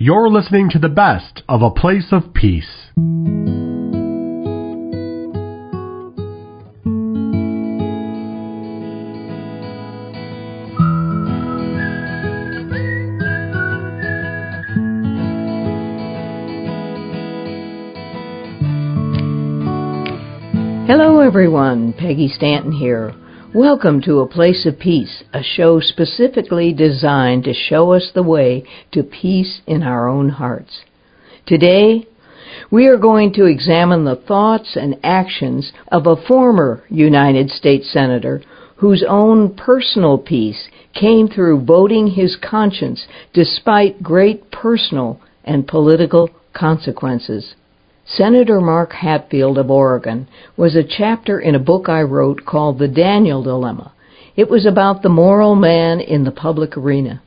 You're listening to the best of A Place of Peace. Hello, everyone. Peggy Stanton here. Welcome to A Place of Peace, a show specifically designed to show us the way to peace in our own hearts. Today, we are going to examine the thoughts and actions of a former United States Senator whose own personal peace came through voting his conscience despite great personal and political consequences. Senator Mark Hatfield of Oregon was a chapter in a book I wrote called The Daniel Dilemma. It was about the moral man in the public arena.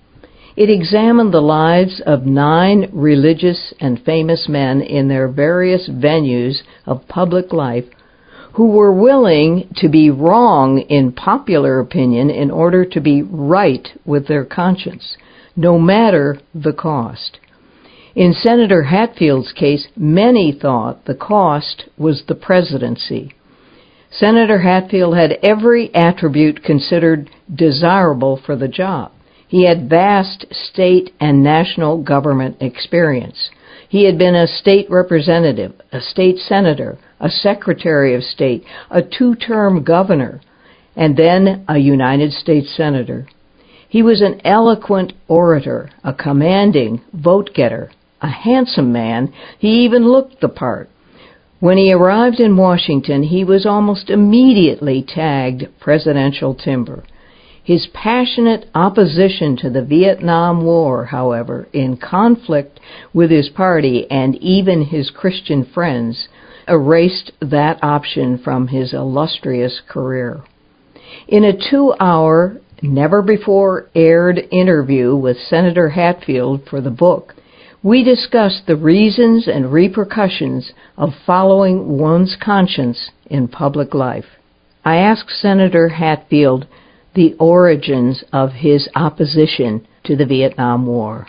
It examined the lives of nine religious and famous men in their various venues of public life who were willing to be wrong in popular opinion in order to be right with their conscience, no matter the cost. In Senator Hatfield's case, many thought the cost was the presidency. Senator Hatfield had every attribute considered desirable for the job. He had vast state and national government experience. He had been a state representative, a state senator, a secretary of state, a two term governor, and then a United States senator. He was an eloquent orator, a commanding vote getter, a handsome man, he even looked the part. When he arrived in Washington, he was almost immediately tagged presidential timber. His passionate opposition to the Vietnam War, however, in conflict with his party and even his Christian friends, erased that option from his illustrious career. In a two hour, never before aired interview with Senator Hatfield for the book, we discussed the reasons and repercussions of following one's conscience in public life. I asked Senator Hatfield the origins of his opposition to the Vietnam War.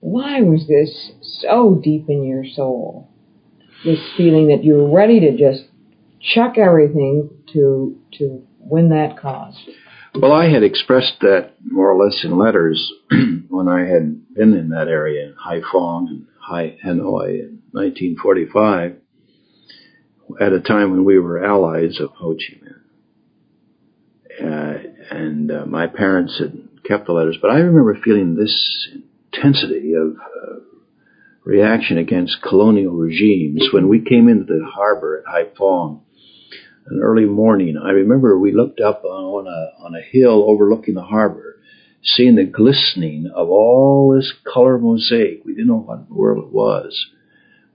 Why was this so deep in your soul? This feeling that you were ready to just chuck everything to to win that cause. Well, I had expressed that more or less in letters when I had been in that area in Haiphong and Hanoi in 1945, at a time when we were allies of Ho Chi Minh. Uh, and uh, my parents had kept the letters, but I remember feeling this intensity of uh, reaction against colonial regimes when we came into the harbor at Haiphong an early morning. I remember we looked up on a, on a hill overlooking the harbor, seeing the glistening of all this color mosaic. We didn't know what the world it was.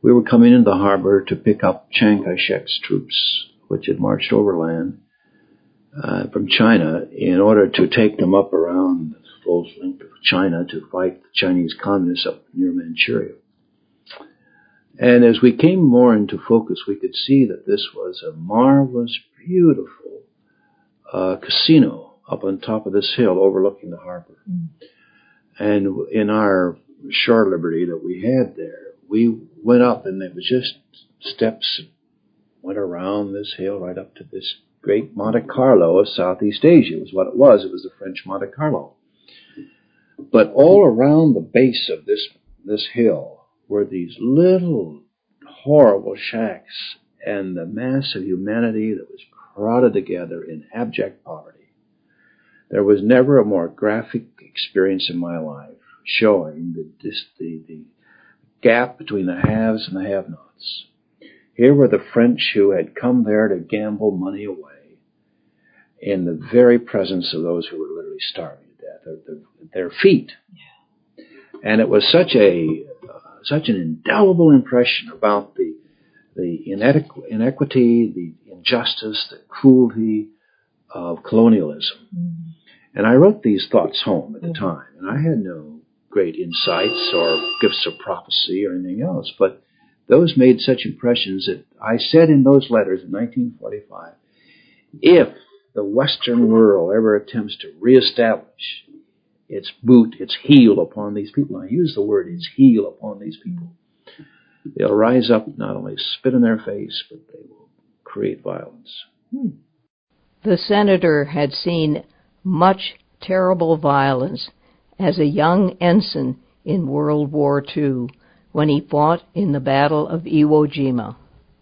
We were coming into the harbor to pick up Chiang Kai-shek's troops, which had marched overland uh, from China in order to take them up around the full length of China to fight the Chinese communists up near Manchuria. And as we came more into focus, we could see that this was a marvelous, beautiful uh, casino up on top of this hill overlooking the harbor. Mm. And in our shore liberty that we had there, we went up and it was just steps went around this hill right up to this great Monte Carlo of Southeast Asia It was what it was. It was the French Monte Carlo. But all around the base of this this hill were these little horrible shacks and the mass of humanity that was crowded together in abject poverty. There was never a more graphic experience in my life showing the, this, the, the gap between the haves and the have-nots. Here were the French who had come there to gamble money away in the very presence of those who were literally starving to death at their, their feet. And it was such a such an indelible impression about the the inequ- inequity, the injustice, the cruelty of colonialism. Mm-hmm. And I wrote these thoughts home at the mm-hmm. time, and I had no great insights or gifts of prophecy or anything else, but those made such impressions that I said in those letters in 1945, if the Western world ever attempts to reestablish its boot, its heel upon these people. I use the word its heel upon these people. They'll rise up, not only spit in their face, but they will create violence. Hmm. The senator had seen much terrible violence as a young ensign in World War II when he fought in the Battle of Iwo Jima.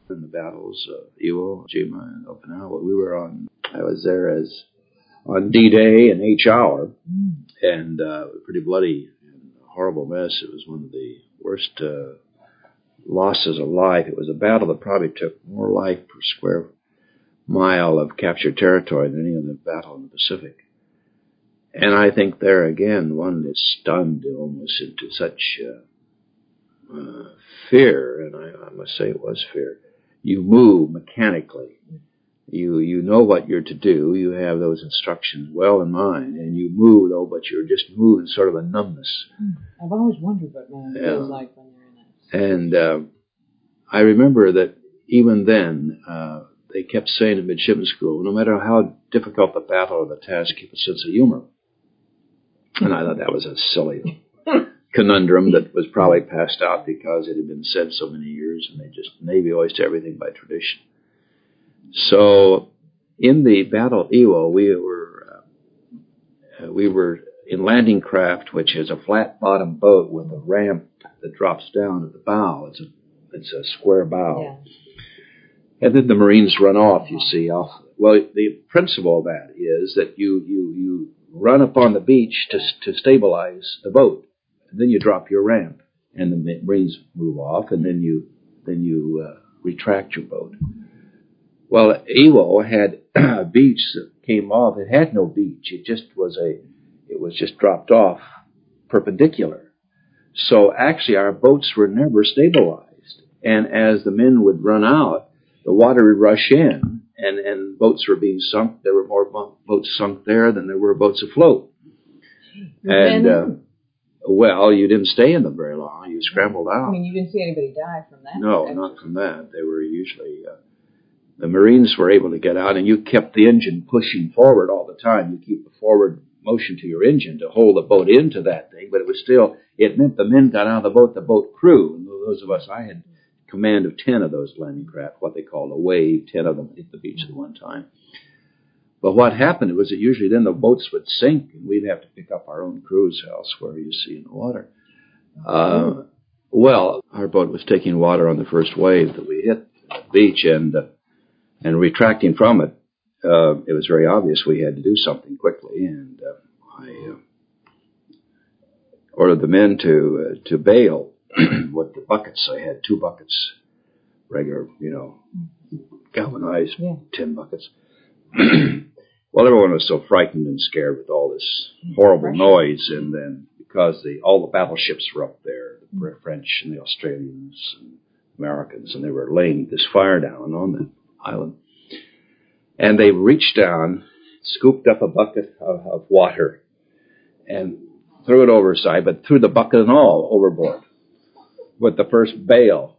In the battles of Iwo Jima and Okinawa, we were on. I was there as on D-Day and H hour, mm. and uh, pretty bloody and horrible mess. It was one of the worst uh, losses of life. It was a battle that probably took more life per square mile of captured territory than any other battle in the Pacific. And I think there again, one is stunned almost into such uh, uh, fear, and I, I must say it was fear. You move mechanically. You you know what you're to do. You have those instructions well in mind, and you move though, but you're just moving sort of a numbness. Hmm. I've always wondered what man yeah. feels like when you're in that. And uh, I remember that even then, uh, they kept saying in midshipman school, no matter how difficult the battle or the task, keep a sense of humor. And I thought that was a silly conundrum that was probably passed out because it had been said so many years, and they just Navy always did everything by tradition. So, in the Battle of Iwo, we were uh, we were in landing craft, which is a flat bottom boat with a ramp that drops down at the bow. It's a it's a square bow. Yeah. And then the Marines run off, you see, off. Well, the principle of that is that you, you, you run up on the beach to, to stabilize the boat. And then you drop your ramp and the Marines move off and then you, then you, uh, retract your boat. Well, Iwo had a beach that came off. It had no beach. It just was a, it was just dropped off perpendicular. So actually our boats were never stabilized. And as the men would run out, the water would rush in, and, and boats were being sunk. There were more boats sunk there than there were boats afloat. And, uh, well, you didn't stay in them very long. You scrambled out. I mean, you didn't see anybody die from that. No, not from that. They were usually, uh, the Marines were able to get out, and you kept the engine pushing forward all the time. You keep the forward motion to your engine to hold the boat into that thing, but it was still, it meant the men got out of the boat, the boat crew, and those of us I had command of 10 of those landing craft, what they call a wave. 10 of them hit the beach at one time. But what happened was that usually then the boats would sink and we'd have to pick up our own crews elsewhere, you see, in the water. Uh, well, our boat was taking water on the first wave that we hit the beach and, uh, and retracting from it. Uh, it was very obvious we had to do something quickly and, uh, I, uh, ordered the men to, uh, to bail with the buckets. I had two buckets, regular, you know, galvanized yeah. tin buckets. well, everyone was so frightened and scared with all this horrible noise, and then because the all the battleships were up there, the mm. French and the Australians and Americans, and they were laying this fire down on the island. And they reached down, scooped up a bucket of, of water, and threw it overside, but threw the bucket and all overboard with the first bail.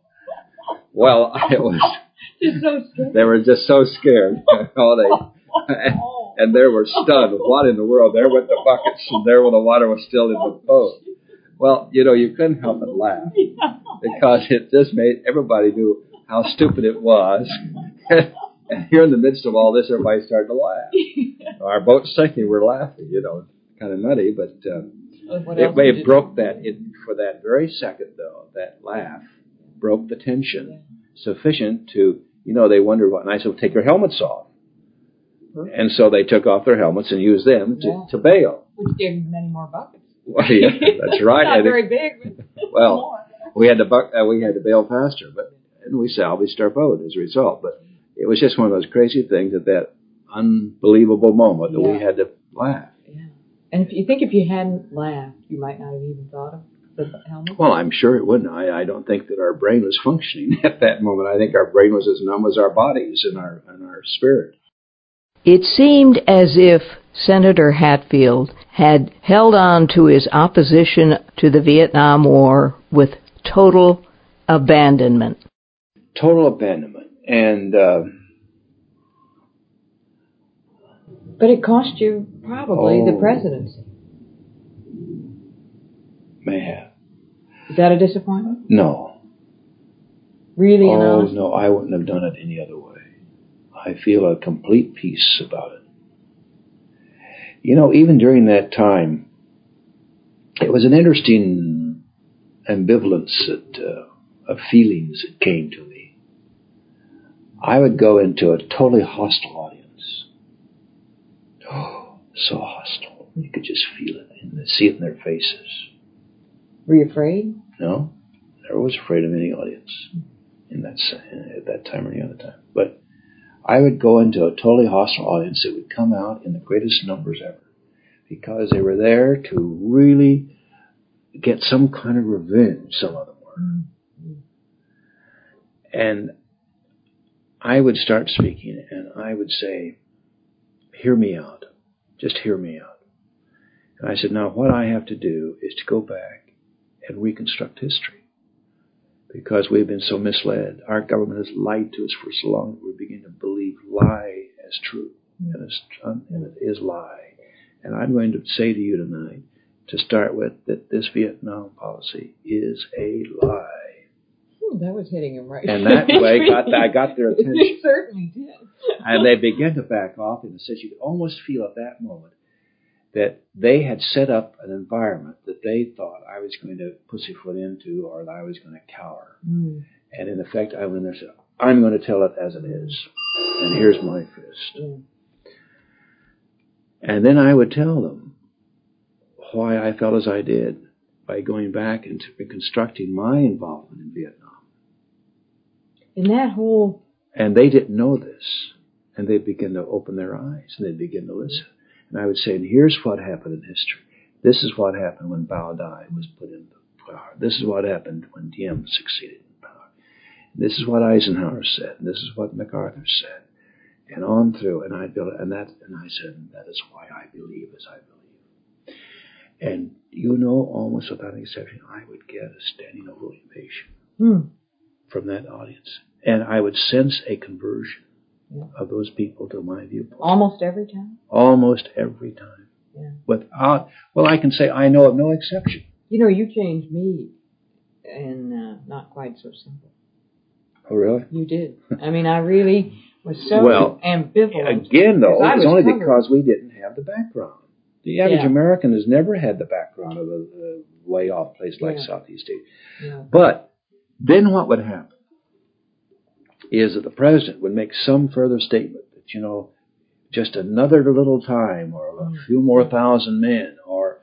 Well, it was. So they were just so scared. oh, they, and, and they were stunned. What in the world? There went the buckets, and there when the water was still in the boat. Well, you know, you couldn't help but laugh because it just made everybody knew how stupid it was. and here in the midst of all this, everybody started to laugh. Our boat's sinking, we're laughing. You know, kind of nutty, but. Uh, it may have broke that it, for that very second, though. That laugh broke the tension yeah. sufficient to, you know, they wondered what. And I said, take your helmets off. And so they took off their helmets and used them to, yeah. to bail. Which gave them many more buckets. Well, yeah, that's right. Not very big. well, we had to buck, uh, we had to bail faster, but and we salvaged our boat as a result. But it was just one of those crazy things at that unbelievable moment that we had to laugh. Yeah. And if you think if you hadn't laughed, you might not have even thought of the helmet. Well, I'm sure it wouldn't. I, I don't think that our brain was functioning at that moment. I think our brain was as numb as our bodies and our and our spirit. It seemed as if Senator Hatfield had held on to his opposition to the Vietnam War with total abandonment. Total abandonment. And uh, But it cost you probably oh. the presidency. May have. Is that a disappointment? No. Really Oh, honest? no, I wouldn't have done it any other way. I feel a complete peace about it. You know, even during that time, it was an interesting ambivalence that, uh, of feelings that came to me. I would go into a totally hostile audience. Oh, so hostile. You could just feel it and see it in their faces. Were you afraid? No, never was afraid of any audience in that at that time or any other time. But I would go into a totally hostile audience that would come out in the greatest numbers ever because they were there to really get some kind of revenge. Some of them were, mm-hmm. and I would start speaking, and I would say, "Hear me out, just hear me out." And I said, "Now, what I have to do is to go back and reconstruct history." because we've been so misled. Our government has lied to us for so long that we begin to believe lie as true, and, and it is lie. And I'm going to say to you tonight, to start with, that this Vietnam policy is a lie, Hmm, that was hitting him right. and that way got I got their attention, it certainly did. and they began to back off in a sense you could almost feel at that moment that they had set up an environment that they thought I was going to pussyfoot into or that I was going to cower. Mm. And in effect, I went in there and said, I'm going to tell it as it is. And here's my fist. Yeah. And then I would tell them why I felt as I did by going back and reconstructing my involvement in Vietnam. And that whole And they didn't know this. And they'd begin to open their eyes and they'd begin to listen. And I would say, and here's what happened in history. This is what happened when Bao Dai was put into power. This is what happened when Diem succeeded in power. This is what Eisenhower said. And this is what MacArthur said. And on through. And I built and that and I said, that is why I believe as I believe. And you know, almost without exception, I would get a standing ovation hmm, from that audience. And I would sense a conversion Yeah. of those people to my viewpoint almost every time. almost every time. Yeah. Without, well, I can say I know of no exception. You know, you changed me, and uh, not quite so simple. Oh, really? You did. I mean, I really was so Well, ambivalent. Again, though, it's was only covered. because we didn't have the background. The average Yeah. American has never had the background of a, a way off place like. Southeast Asia. But then what would happen is that the president would make some further statement that, you know, just another little time or a few more thousand men or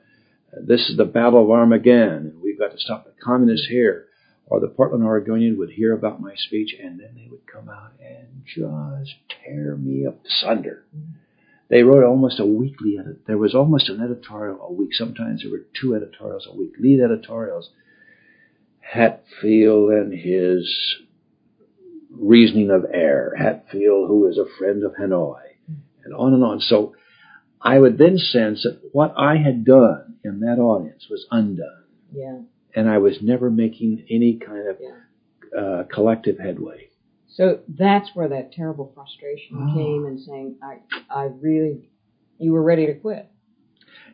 uh, this is the Battle of Armageddon and we've got to stop the communists here. Or the Portland Oregonian would hear about my speech and then they would come out and just tear me up asunder. They wrote almost a weekly edit. There was almost an editorial a week. Sometimes there were two editorials a week, lead editorials. Hatfield and his reasoning of air. Hatfield, who is a friend of Hanoi, and on and on. So I would then sense that what I had done in that audience was undone, Yeah. and I was never making any kind of Yeah. uh, collective headway. So that's where that terrible frustration Oh. came and saying, I, I really, you were ready to quit.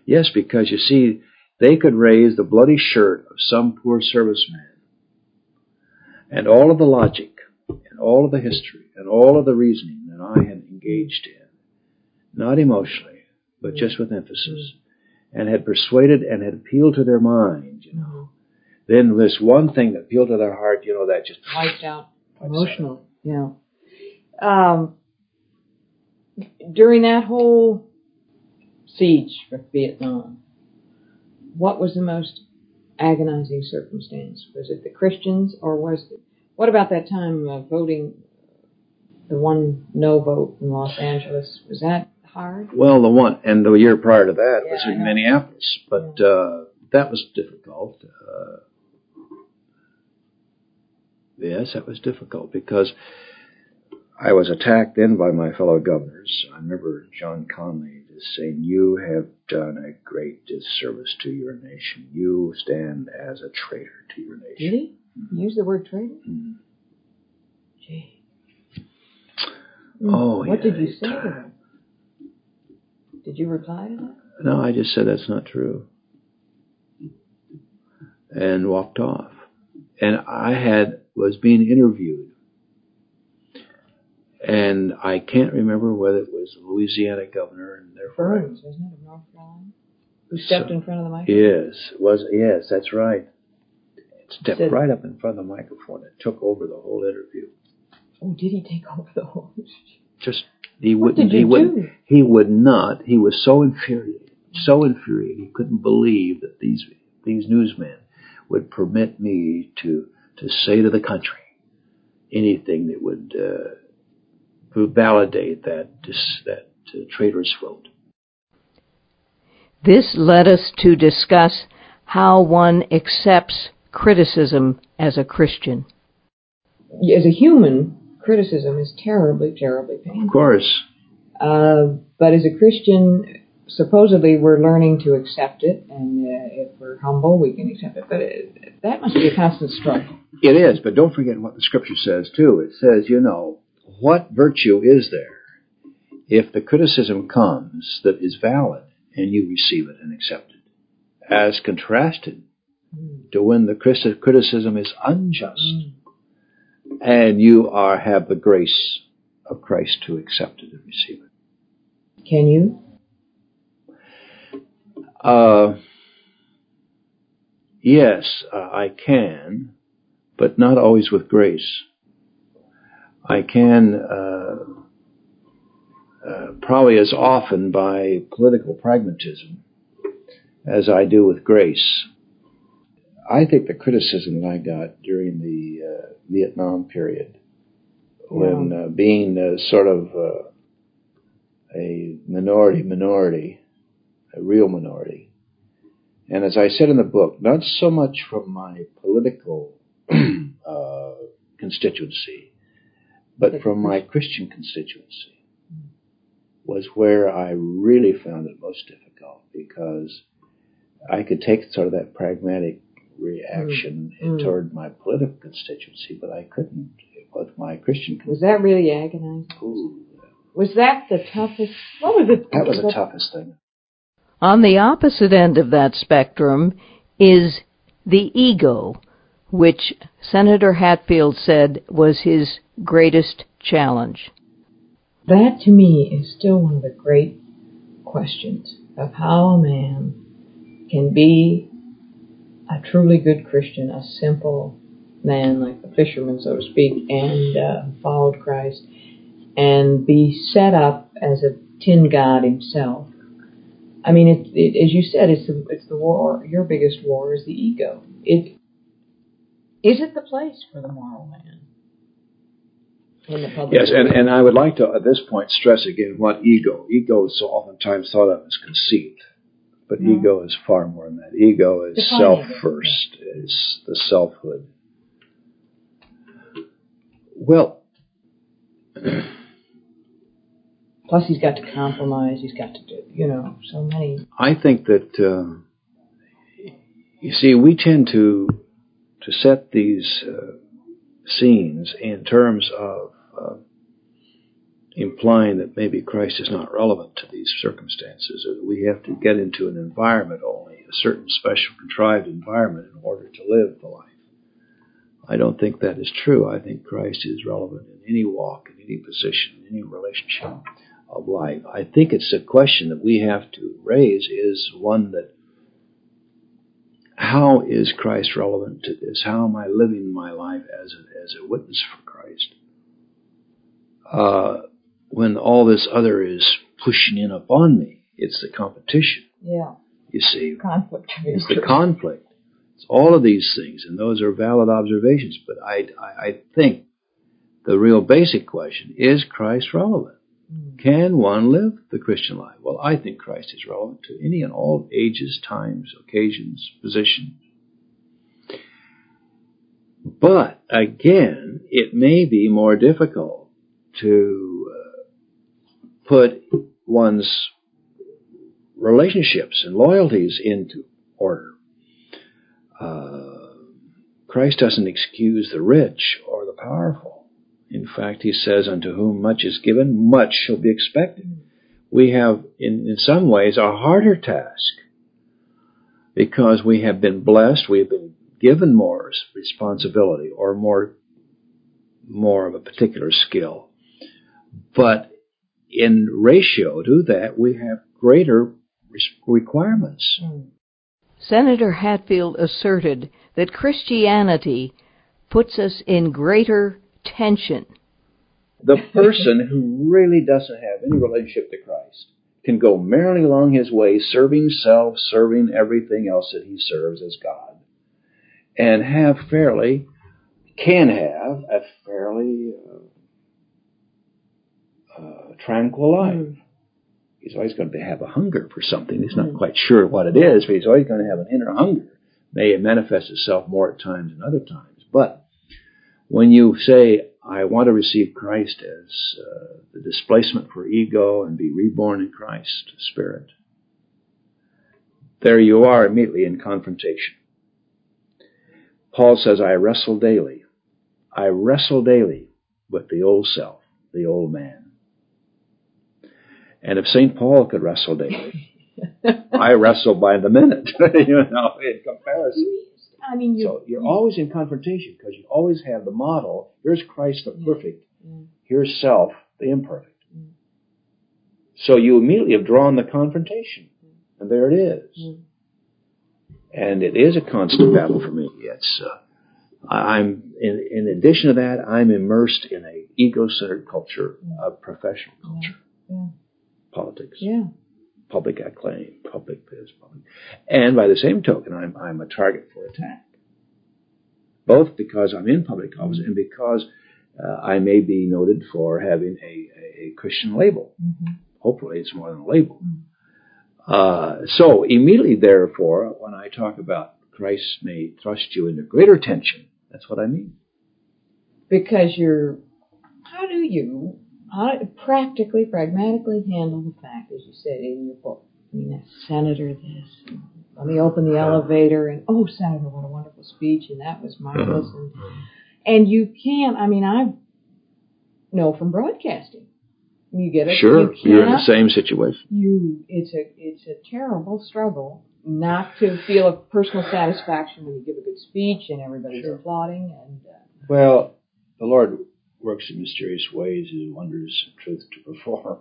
Yes, because you see, they could raise the bloody shirt of some poor serviceman, and all of the logic, and all of the history, and all of the reasoning that I had engaged in, not emotionally, but just with emphasis, and had persuaded and had appealed to their mind, you know. Then this one thing that appealed to their heart, you know, that just Wiped out emotionally. Yeah. Um, during that whole siege for Vietnam, what was the most agonizing circumstance? Was it the Christians or was it, what about that time uh, voting, the one no vote in Los Angeles? Was that hard? Well, the one and the year prior to that was Yeah, I in. Minneapolis, but uh, that was difficult. Uh, yes, that was difficult because I was attacked then by my fellow governors. I remember John Connally just saying, "You have done a great disservice to your nation. You stand as a traitor to your nation." he use the word traitor? Mm. Gee. Oh, what yeah, did you say time. Did you reply to that? No, I just said that's not true. and walked off. And I had was being interviewed, and I can't remember whether it was the Louisiana governor and therefore Burns, isn't it, of North Carolina? Who stepped So- in front of the microphone? Yes, was yes, that's right. It stepped Said- right up in front of the microphone and took over the whole interview. Oh, did he take over the whole? Just he What wouldn't. did he would. do? He would not. He was so infuriated, so infuriated. He couldn't believe that these these newsmen would permit me to to say to the country anything that would uh, validate that dis, that uh, traitorous vote. This led us to discuss how one accepts criticism as a Christian. As a human, criticism is terribly, terribly painful. Of course, Uh, but as a Christian, supposedly we're learning to accept it, and uh, if we're humble, we can accept it. But it, that must be a constant struggle. it is. But don't forget what the scripture says too. It says, you know, what virtue is there if the criticism comes that is valid and you receive it and accept it, as contrasted to when the criticism is unjust and you are have the grace of Christ to accept it and receive it. Can you? Uh, yes, uh, I can, but not always with grace. I can uh, uh, probably as often by political pragmatism as I do with grace. I think the criticism that I got during the uh, Vietnam period, when uh, being uh, sort of uh, a minority minority, a real minority, and as I said in the book, not so much from my political uh, constituency, but from my Christian constituency, was where I really found it most difficult because I could take sort of that pragmatic reaction Mm. Mm. toward my political constituency, but I couldn't with my Christian Was that really agonizing? constituency. Was that the toughest? What was it? That was the toughest thing. On the opposite end of that spectrum is the ego, which Senator Hatfield said was his greatest challenge. That to me is still one of the great questions of how a man can be a truly good Christian, a simple man like the fisherman, so to speak, and uh, followed Christ, and be set up as a tin god himself. I mean, it, it, as you said, it's the, it's the war. Your biggest war is the ego. It is it the place for the moral man in the public. Yes, and, and I would like to, at this point, stress again what ego. Ego is so oftentimes thought of as conceit, but Mhm. ego is far more than that. Ego is Define self it. first, is the selfhood. Well, Plus, he's got to compromise. He's got to do, you know, so many. I think that uh, you see, we tend to to set these uh, scenes in terms of uh, implying that maybe Christ is not relevant to these circumstances, or that we have to get into an environment only, a certain special contrived environment, in order to live the life. I don't think that is true. I think Christ is relevant in any walk, in any position, in any relationship of life. I think it's a question that we have to raise is one that how is Christ relevant to this? How am I living my life as a, as a witness for Christ? Uh, when all this other is pushing in upon me, it's the competition, Yeah, you see. conflict. It's the conflict. It's all of these things, and those are valid observations. But I, I, I think the real basic question is Christ relevant? Mm. Can one live the Christian life? Well, I think Christ is relevant to any and all ages, times, occasions, positions. But again, it may be more difficult to put one's relationships and loyalties into order. Uh, Christ doesn't excuse the rich or the powerful. In fact, he says, Unto whom much is given, much shall be expected. We have, in, in some ways, a harder task because we have been blessed, we have been given more responsibility or more more of a particular skill. But in ratio to that, we have greater requirements. Mm. Senator Hatfield asserted that Christianity puts us in greater tension. The person who really doesn't have any relationship to Christ can go merrily along his way, serving self, serving everything else that he serves as God, and have fairly, can have a fairly tranquil life. Mm. He's always going to have a hunger for something. He's not mm. quite sure what it is, but he's always going to have an inner hunger. May it manifest itself more at times than other times. But when you say, I want to receive Christ as uh, the displacement for ego and be reborn in Christ, Spirit, there you are immediately in confrontation. Paul says, I wrestle daily. I wrestle daily with the old self, the old man. And if St. Paul could wrestle daily, I wrestle by the minute, you know, in comparison. I mean, you, so you're always in confrontation because you always have the model. Here's Christ the perfect. Mm. Here's self the imperfect. Mm. So you immediately have drawn the confrontation, and there it is. And it is a constant battle for me. It's uh, I'm in, in addition to that, I'm immersed in a ego-centered culture, a professional culture, yeah. Yeah. Politics. Yeah public acclaim, public biz, public. And by the same token, I'm, I'm a target for attack. Both because I'm in public office and because uh, I may be noted for having a, a Christian label. Mm-hmm. Hopefully, it's more than a label. Mm-hmm. Uh, so, immediately, therefore, when I talk about Christ may thrust you into greater tension, that's what I mean. Because you're, how do you how to practically, pragmatically handle the fact, as you said in your book. I mean, that senator this. Let me open the elevator, and oh, senator, what a wonderful speech, and that was marvelous. And and you can't. I mean, I know from broadcasting. You get it. Sure, you are in the same situation. You, it's a it's a terrible struggle not to feel a personal satisfaction when you give a good speech and everybody's sure. applauding. And uh, well, the Lord works in mysterious ways and wonders truth to perform.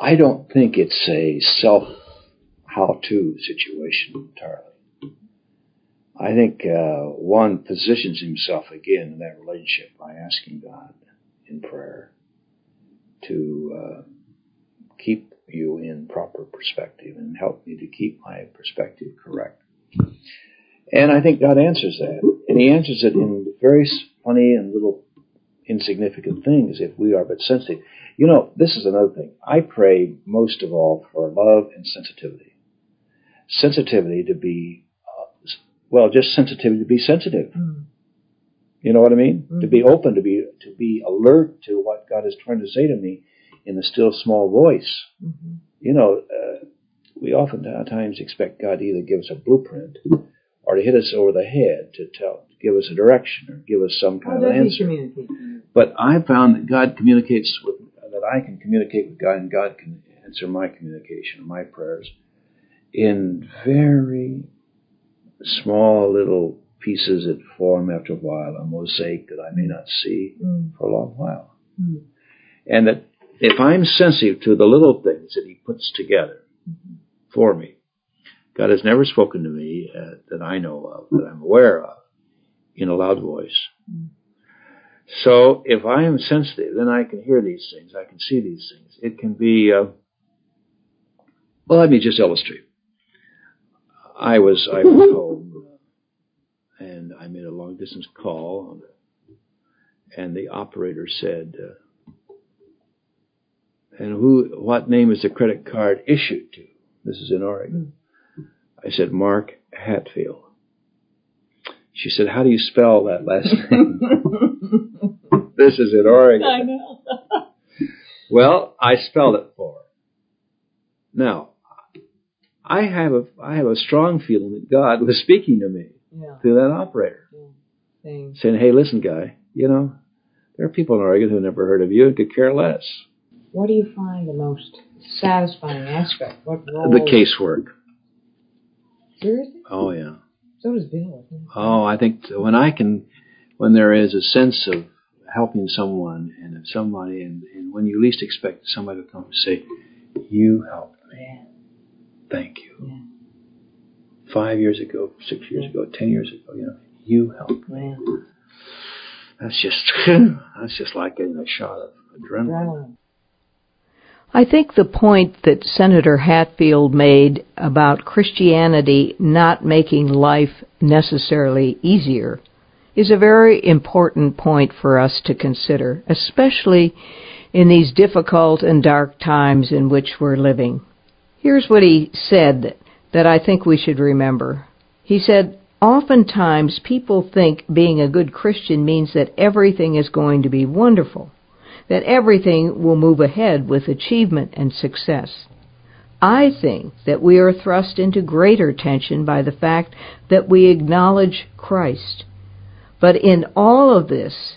I don't think it's a self how to situation entirely. I think uh, one positions himself again in that relationship by asking God in prayer to uh, keep you in proper perspective and help me to keep my perspective correct. And I think God answers that. And He answers it in very funny and little insignificant things if we are but sensitive. You know, this is another thing. I pray most of all for love and sensitivity. Sensitivity to be, uh, well, just sensitivity to be sensitive. Mm. You know what I mean? Mm-hmm. To be open, to be to be alert to what God is trying to say to me in the still small voice. Mm-hmm. You know, uh, we oftentimes expect God to either give us a blueprint or to hit us over the head to tell, to give us a direction or give us some kind of answer. But I found that God communicates with, that I can communicate with God and God can answer my communication, my prayers in very small little pieces that form after a while, a mosaic that I may not see mm. for a long while. Mm. And that if I'm sensitive to the little things that He puts together mm-hmm. for me, God has never spoken to me uh, that I know of, that I'm aware of, in a loud voice. So if I am sensitive, then I can hear these things. I can see these things. It can be, uh, well, let me just illustrate. I was, I was home and I made a long distance call and the operator said, uh, and who, what name is the credit card issued to? This is in Oregon. I said, Mark Hatfield. She said, How do you spell that last name? this is in Oregon. I know. well, I spelled it for her. Now, I have a I have a strong feeling that God was speaking to me yeah. through that operator. Yeah. Saying, Hey, listen, guy, you know, there are people in Oregon who never heard of you and could care less. What do you find the most satisfying aspect? What role? The casework. Seriously? Oh yeah. So does Bill. Oh, I think when I can, when there is a sense of helping someone and if somebody, and, and when you least expect somebody to come and say, you helped me. Thank you. Yeah. Five years ago, six years Yeah. ago, ten years ago, you know, you helped me. Yeah. That's just, that's just like getting a shot of adrenaline. Adrenaline. I think the point that Senator Hatfield made about Christianity not making life necessarily easier is a very important point for us to consider, especially in these difficult and dark times in which we're living. Here's what he said that, I think we should remember. He said, Oftentimes people think being a good Christian means that everything is going to be wonderful that everything will move ahead with achievement and success. I think that we are thrust into greater tension by the fact that we acknowledge Christ. But in all of this,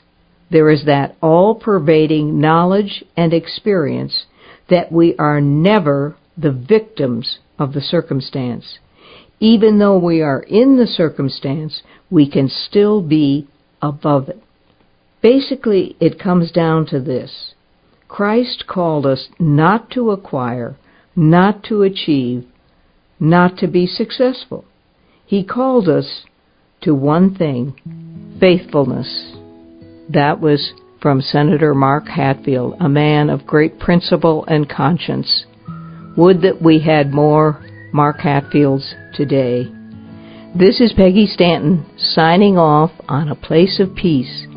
there is that all pervading knowledge and experience that we are never the victims of the circumstance. Even though we are in the circumstance, we can still be above it. Basically, it comes down to this Christ called us not to acquire, not to achieve, not to be successful. He called us to one thing faithfulness. That was from Senator Mark Hatfield, a man of great principle and conscience. Would that we had more Mark Hatfields today. This is Peggy Stanton signing off on A Place of Peace